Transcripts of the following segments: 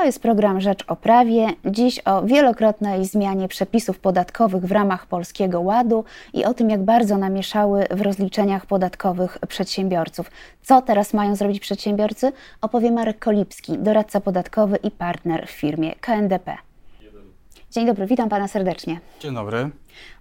To jest program Rzecz o Prawie. Dziś o wielokrotnej zmianie przepisów podatkowych w ramach Polskiego Ładu i o tym, jak bardzo namieszały w rozliczeniach podatkowych przedsiębiorców. Co teraz mają zrobić przedsiębiorcy? Opowie Marek Kolipski, doradca podatkowy i partner w firmie KNDP. Dzień dobry, witam Pana serdecznie. Dzień dobry.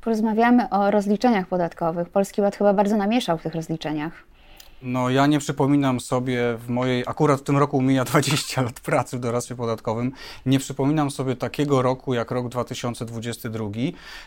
Porozmawiamy o rozliczeniach podatkowych. Polski Ład chyba bardzo namieszał w tych rozliczeniach. No ja nie przypominam sobie w mojej, akurat w tym roku mija 20 lat pracy w doradztwie podatkowym, nie przypominam sobie takiego roku jak rok 2022,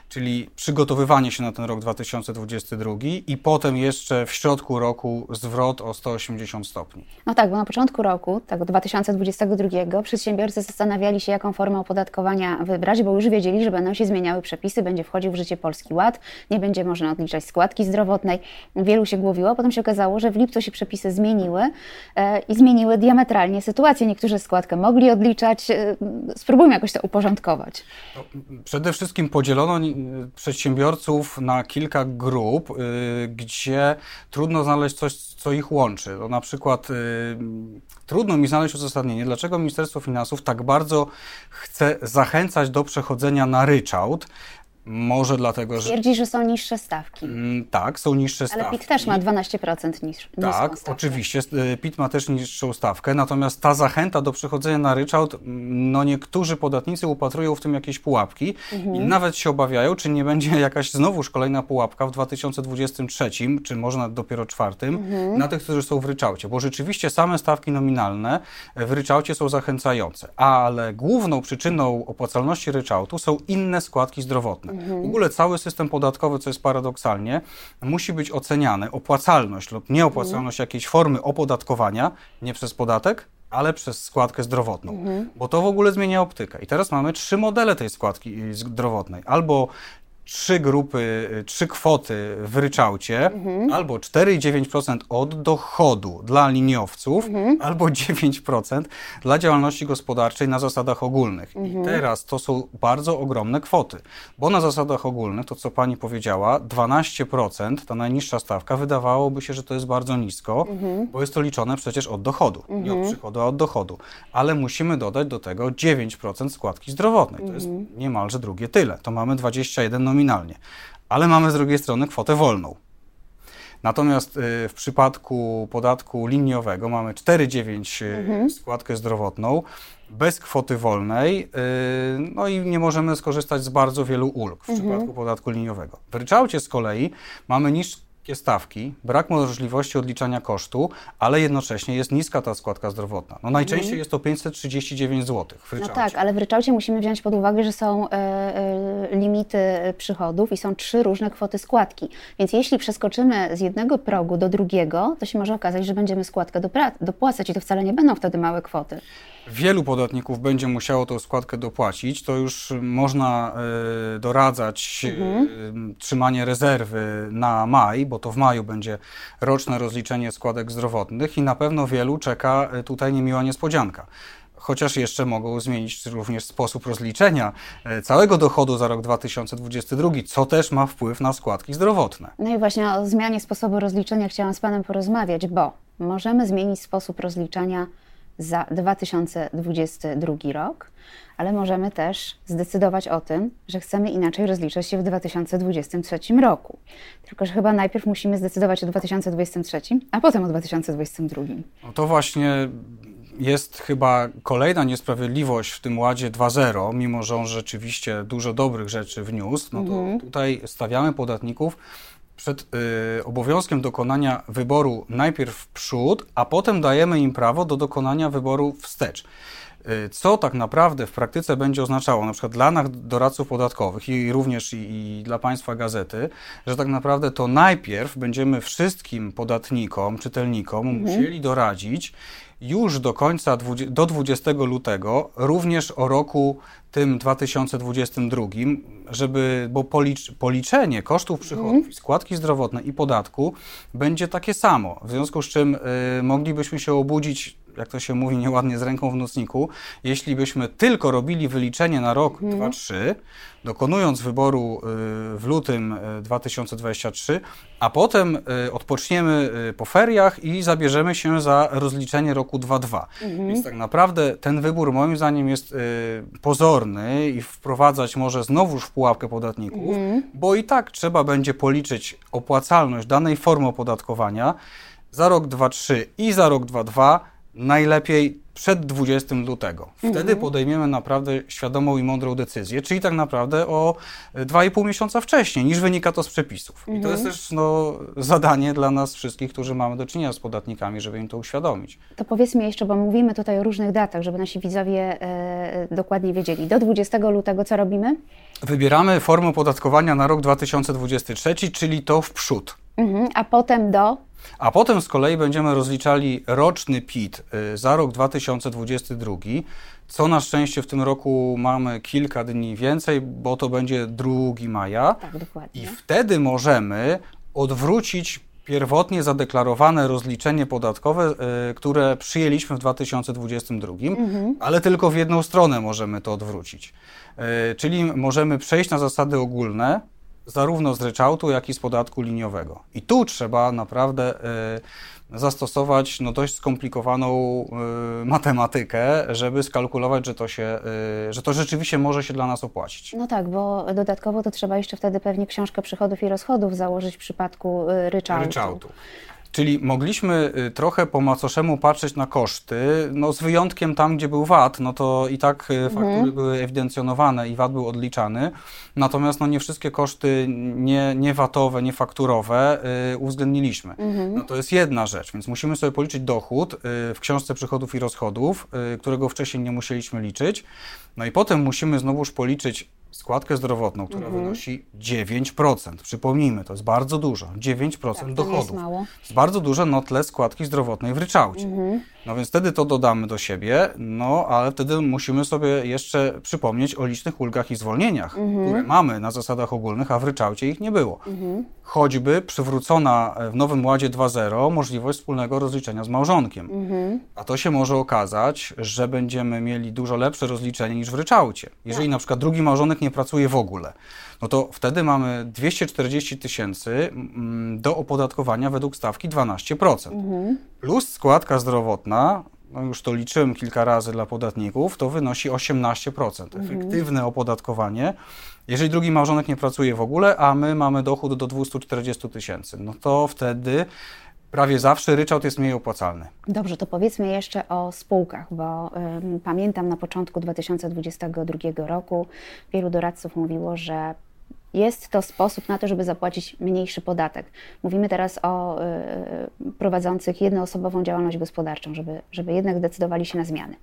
czyli przygotowywanie się na ten rok 2022 i potem jeszcze w środku roku zwrot o 180 stopni. No tak, bo na początku roku, tego 2022, przedsiębiorcy zastanawiali się, jaką formę opodatkowania wybrać, bo już wiedzieli, że będą się zmieniały przepisy, będzie wchodził w życie Polski Ład, nie będzie można odliczać składki zdrowotnej. Wielu się głowiło, potem się okazało, że w lipcu się przepisy zmieniły e, i zmieniły diametralnie sytuację. Niektórzy składkę mogli odliczać. E, spróbujmy jakoś to uporządkować. No, przede wszystkim podzielono przedsiębiorców na kilka grup, gdzie trudno znaleźć coś, co ich łączy. No, na przykład trudno mi znaleźć uzasadnienie, dlaczego Ministerstwo Finansów tak bardzo chce zachęcać do przechodzenia na ryczałt, może dlatego, że. Twierdzi, że są niższe stawki. Mm, tak, są niższe stawki. Ale PIT też ma 12% niż, Tak, oczywiście. Y, PIT ma też niższą stawkę, natomiast ta zachęta do przechodzenia na ryczałt, mm, no niektórzy podatnicy upatrują w tym jakieś pułapki mhm. i nawet się obawiają, czy nie będzie jakaś znowuż kolejna pułapka w 2023, czy może dopiero czwartym, mhm. na tych, którzy są w ryczałcie, bo rzeczywiście same stawki nominalne w ryczałcie są zachęcające, ale główną przyczyną opłacalności ryczałtu są inne składki zdrowotne. Mhm. W ogóle cały system podatkowy, co jest paradoksalnie, musi być oceniany, opłacalność lub nieopłacalność mhm. jakiejś formy opodatkowania, nie przez podatek, ale przez składkę zdrowotną, mhm. bo to w ogóle zmienia optykę. I teraz mamy trzy modele tej składki zdrowotnej. Albo trzy grupy, y, trzy kwoty w ryczałcie, mhm. albo 4,9% od dochodu dla liniowców, mhm. albo 9% dla działalności gospodarczej na zasadach ogólnych. Mhm. I teraz to są bardzo ogromne kwoty, bo na zasadach ogólnych, to co pani powiedziała, 12%, ta najniższa stawka, wydawałoby się, że to jest bardzo nisko, mhm. bo jest to liczone przecież od dochodu, nie od mhm. przychodu, a od dochodu. Ale musimy dodać do tego 9% składki zdrowotnej. To jest mhm. niemalże drugie tyle. To mamy 21 nominacji nominalnie. Ale mamy z drugiej strony kwotę wolną. Natomiast y, w przypadku podatku liniowego mamy 4,9 y, mhm. składkę zdrowotną bez kwoty wolnej, y, no i nie możemy skorzystać z bardzo wielu ulg w mhm. przypadku podatku liniowego. W ryczałcie z kolei mamy niż stawki, brak możliwości odliczania kosztu, ale jednocześnie jest niska ta składka zdrowotna. No najczęściej mhm. jest to 539 zł w ryczałcie. No tak, ale w ryczałcie musimy wziąć pod uwagę, że są e, e, limity przychodów i są trzy różne kwoty składki. Więc jeśli przeskoczymy z jednego progu do drugiego, to się może okazać, że będziemy składkę dopłacać i to wcale nie będą wtedy małe kwoty wielu podatników będzie musiało tą składkę dopłacić, to już można y, doradzać mhm. y, trzymanie rezerwy na maj, bo to w maju będzie roczne rozliczenie składek zdrowotnych i na pewno wielu czeka e, tutaj niemiła niespodzianka chociaż jeszcze mogą zmienić również sposób rozliczenia całego dochodu za rok 2022, co też ma wpływ na składki zdrowotne. No i właśnie o zmianie sposobu rozliczenia chciałam z Panem porozmawiać, bo możemy zmienić sposób rozliczania za 2022 rok, ale możemy też zdecydować o tym, że chcemy inaczej rozliczać się w 2023 roku. Tylko, że chyba najpierw musimy zdecydować o 2023, a potem o 2022. No to właśnie jest chyba kolejna niesprawiedliwość w tym ładzie 2.0, mimo że on rzeczywiście dużo dobrych rzeczy wniósł, no to mhm. tutaj stawiamy podatników przed y, obowiązkiem dokonania wyboru najpierw w przód, a potem dajemy im prawo do dokonania wyboru wstecz. Y, co tak naprawdę w praktyce będzie oznaczało, na przykład dla nas doradców podatkowych i również i, i, dla Państwa gazety, że tak naprawdę to najpierw będziemy wszystkim podatnikom, czytelnikom mhm. musieli doradzić, już do końca, do 20 lutego, również o roku tym 2022, żeby, bo policz, policzenie kosztów przychodów, mm. składki zdrowotnej i podatku będzie takie samo. W związku z czym y, moglibyśmy się obudzić jak to się mówi nieładnie, z ręką w nocniku. Jeśli byśmy tylko robili wyliczenie na rok mhm. 2-3, dokonując wyboru y, w lutym 2023, y, a potem y, odpoczniemy po feriach i zabierzemy się za rozliczenie roku 2-2. Mhm. Więc tak naprawdę ten wybór moim zdaniem jest pozorny i wprowadzać może znowuż w pułapkę podatników, mhm. bo i tak trzeba będzie policzyć opłacalność danej formy opodatkowania za rok 2-3 i za rok 2-2 najlepiej przed 20 lutego. Wtedy mhm. podejmiemy naprawdę świadomą i mądrą decyzję, czyli tak naprawdę o 2,5 miesiąca wcześniej, niż wynika to z przepisów. Mhm. I to jest mhm. też no, zadanie dla nas wszystkich, którzy mamy do czynienia z podatnikami, żeby im to uświadomić. To powiedzmy jeszcze, bo mówimy tutaj o różnych datach, żeby nasi widzowie e, dokładnie wiedzieli. Do 20 lutego co robimy? Wybieramy formę opodatkowania na rok 2023, czyli to w przód. Mhm. A potem do a potem z kolei będziemy rozliczali roczny PIT y, za rok 2022, co na szczęście w tym roku mamy kilka dni więcej, bo to będzie 2 maja. Tak, dokładnie. I wtedy możemy odwrócić pierwotnie zadeklarowane rozliczenie podatkowe, y, które przyjęliśmy w 2022, mhm. ale tylko w jedną stronę możemy to odwrócić. Y, czyli możemy przejść na zasady ogólne, zarówno z ryczałtu, jak i z podatku liniowego. I tu trzeba naprawdę y, zastosować no, dość skomplikowaną y, matematykę, żeby skalkulować, że to, się, y, że to rzeczywiście może się dla nas opłacić. No tak, bo dodatkowo to trzeba jeszcze wtedy pewnie książkę przychodów i rozchodów założyć w przypadku ryczałtu. ryczałtu. Czyli mogliśmy y, trochę po macoszemu patrzeć na koszty, no z wyjątkiem tam, gdzie był VAT, no to i tak y, mhm. faktury były ewidencjonowane i VAT był odliczany, natomiast no nie wszystkie koszty nie, nie VAT-owe, nie fakturowe y, uwzględniliśmy. Mhm. No to jest jedna rzecz, więc musimy sobie policzyć dochód y, w książce przychodów i rozchodów, y, którego wcześniej nie musieliśmy liczyć, no i potem musimy znowuż policzyć składkę zdrowotną, która mhm. wynosi 9%. Przypomnijmy, to jest bardzo dużo. 9% tak, dochodów. Jest, mało. jest bardzo dużo na tle składki zdrowotnej w ryczałcie. Mhm. No więc wtedy to dodamy do siebie, no ale wtedy musimy sobie jeszcze przypomnieć o licznych ulgach i zwolnieniach, mhm. które mamy na zasadach ogólnych, a w ryczałcie ich nie było. Mhm. Choćby przywrócona w Nowym Ładzie 2.0 możliwość wspólnego rozliczenia z małżonkiem. Mhm. A to się może okazać, że będziemy mieli dużo lepsze rozliczenie niż w ryczałcie. Jeżeli tak. na przykład drugi małżonek nie pracuje w ogóle, no to wtedy mamy 240 tysięcy do opodatkowania według stawki 12%. Mhm. Plus składka zdrowotna, no już to liczyłem kilka razy dla podatników, to wynosi 18%. Mhm. Efektywne opodatkowanie, jeżeli drugi małżonek nie pracuje w ogóle, a my mamy dochód do 240 tysięcy, no to wtedy prawie zawsze ryczałt jest mniej opłacalny. Dobrze, to powiedzmy jeszcze o spółkach, bo pamiętam na początku 2022 roku wielu doradców mówiło, że jest to sposób na to, żeby zapłacić mniejszy podatek. Mówimy teraz o y, prowadzących jednoosobową działalność gospodarczą, żeby, żeby jednak decydowali się na zmiany.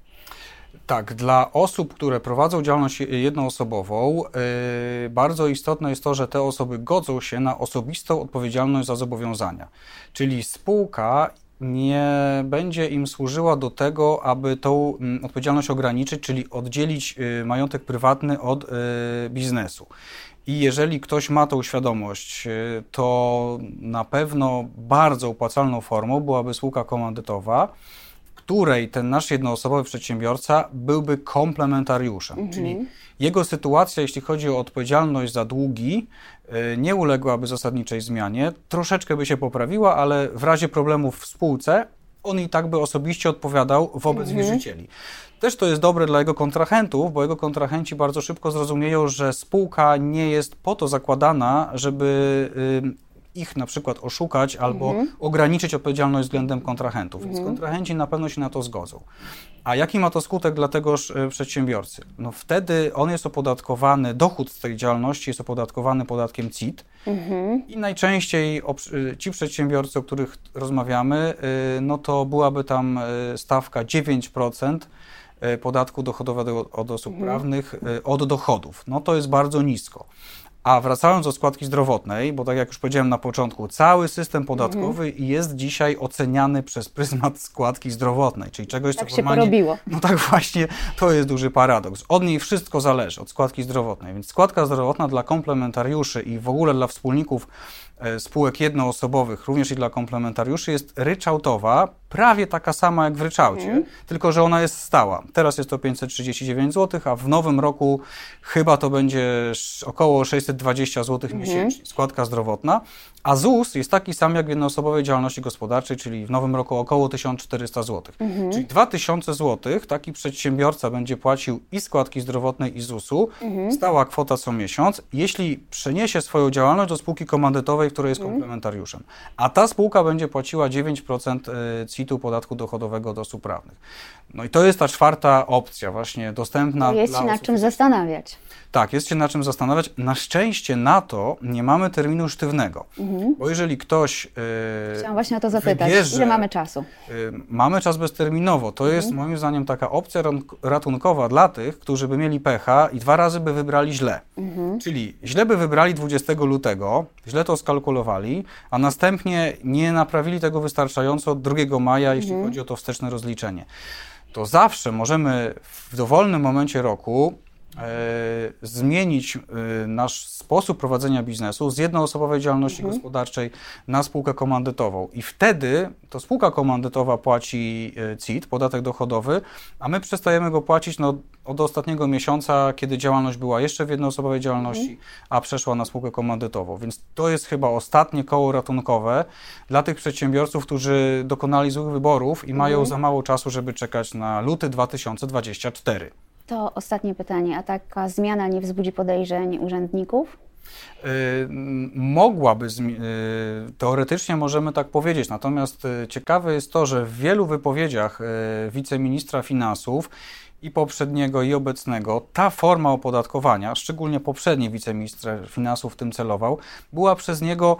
Tak, dla osób, które prowadzą działalność jednoosobową, yy, bardzo istotne jest to, że te osoby godzą się na osobistą odpowiedzialność za zobowiązania. Czyli spółka nie będzie im służyła do tego, aby tą mm, odpowiedzialność ograniczyć, czyli oddzielić y, majątek prywatny od y, biznesu. I jeżeli ktoś ma tą świadomość, y, to na pewno bardzo opłacalną formą byłaby spółka komandytowa, której ten nasz jednoosobowy przedsiębiorca byłby komplementariuszem. Mhm. Czyli jego sytuacja, jeśli chodzi o odpowiedzialność za długi, y, nie uległaby zasadniczej zmianie. Troszeczkę by się poprawiła, ale w razie problemów w spółce on i tak by osobiście odpowiadał wobec mhm. wierzycieli. Też to jest dobre dla jego kontrahentów, bo jego kontrahenci bardzo szybko zrozumieją, że spółka nie jest po to zakładana, żeby ich na przykład oszukać albo mhm. ograniczyć odpowiedzialność względem kontrahentów. Mhm. Więc kontrahenci na pewno się na to zgodzą. A jaki ma to skutek dla tegoż y, przedsiębiorcy? No wtedy on jest opodatkowany, dochód z tej działalności jest opodatkowany podatkiem CIT mhm. i najczęściej y, ci przedsiębiorcy, o których rozmawiamy, y, no to byłaby tam stawka 9%, E, podatku dochodowego od osób mhm. prawnych e, od dochodów. No to jest bardzo nisko. A wracając do składki zdrowotnej, bo tak jak już powiedziałem na początku, cały system podatkowy mhm. jest dzisiaj oceniany przez pryzmat składki zdrowotnej, czyli czegoś, tak co się porobiło. No tak właśnie, to jest duży paradoks. Od niej wszystko zależy, od składki zdrowotnej. Więc składka zdrowotna dla komplementariuszy i w ogóle dla wspólników spółek jednoosobowych, również i dla komplementariuszy, jest ryczałtowa, prawie taka sama jak w ryczałcie, mm. tylko że ona jest stała. Teraz jest to 539 zł, a w nowym roku chyba to będzie około 620 zł mm. miesięcznie, składka zdrowotna, a ZUS jest taki sam jak w jednoosobowej działalności gospodarczej, czyli w nowym roku około 1400 zł. Mm. Czyli 2000 zł taki przedsiębiorca będzie płacił i składki zdrowotnej i ZUS-u, mm. stała kwota co miesiąc, jeśli przeniesie swoją działalność do spółki komandytowej, która jest mhm. komplementariuszem. A ta spółka będzie płaciła 9% CIT-u podatku dochodowego od osób prawnych. No i to jest ta czwarta opcja właśnie dostępna. Jest się nad czym zastanawiać. Tak, jest się nad czym zastanawiać. Na szczęście na to nie mamy terminu sztywnego, mhm. Bo jeżeli ktoś. Yy, Chciałam właśnie o to zapytać. Wybierze, Ile mamy czasu? Yy, mamy czas bezterminowo. To mhm. jest moim zdaniem taka opcja ratunkowa dla tych, którzy by mieli pecha i dwa razy by wybrali źle. Mhm. Czyli źle by wybrali 20 lutego, źle to skalkulowali, a następnie nie naprawili tego wystarczająco od 2 maja, jeśli mhm. chodzi o to wsteczne rozliczenie. To zawsze możemy w dowolnym momencie roku E, zmienić e, nasz sposób prowadzenia biznesu z jednoosobowej działalności mhm. gospodarczej na spółkę komandytową. I wtedy to spółka komandytowa płaci e, CIT, podatek dochodowy, a my przestajemy go płacić no, od ostatniego miesiąca, kiedy działalność była jeszcze w jednoosobowej działalności, mhm. a przeszła na spółkę komandytową. Więc to jest chyba ostatnie koło ratunkowe dla tych przedsiębiorców, którzy dokonali złych wyborów i mhm. mają za mało czasu, żeby czekać na luty 2024. To ostatnie pytanie. A taka zmiana nie wzbudzi podejrzeń urzędników? Yy, mogłaby, yy, teoretycznie możemy tak powiedzieć, natomiast yy, ciekawe jest to, że w wielu wypowiedziach wiceministra finansów i poprzedniego, i obecnego, ta forma opodatkowania, szczególnie poprzedni wiceminister finansów w tym celował, była przez niego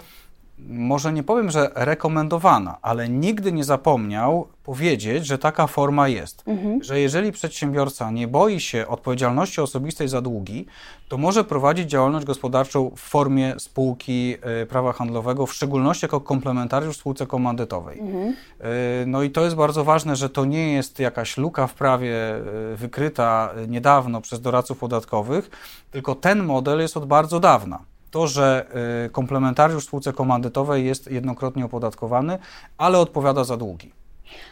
może nie powiem, że rekomendowana, ale nigdy nie zapomniał powiedzieć, że taka forma jest. Mhm. Że jeżeli przedsiębiorca nie boi się odpowiedzialności osobistej za długi, to może prowadzić działalność gospodarczą w formie spółki y, prawa handlowego, w szczególności jako komplementariusz spółce komandytowej. Mhm. Y, no i to jest bardzo ważne, że to nie jest jakaś luka w prawie y, wykryta niedawno przez doradców podatkowych, tylko ten model jest od bardzo dawna to, że y, komplementariusz w spółce komandytowej jest jednokrotnie opodatkowany, ale odpowiada za długi.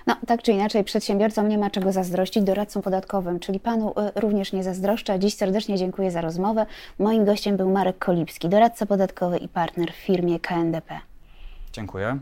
No, tak czy inaczej, przedsiębiorcom nie ma czego zazdrościć, doradcom podatkowym, czyli panu y, również nie zazdroszczę. Dziś serdecznie dziękuję za rozmowę. Moim gościem był Marek Kolipski, doradca podatkowy i partner w firmie KNDP. Dziękuję.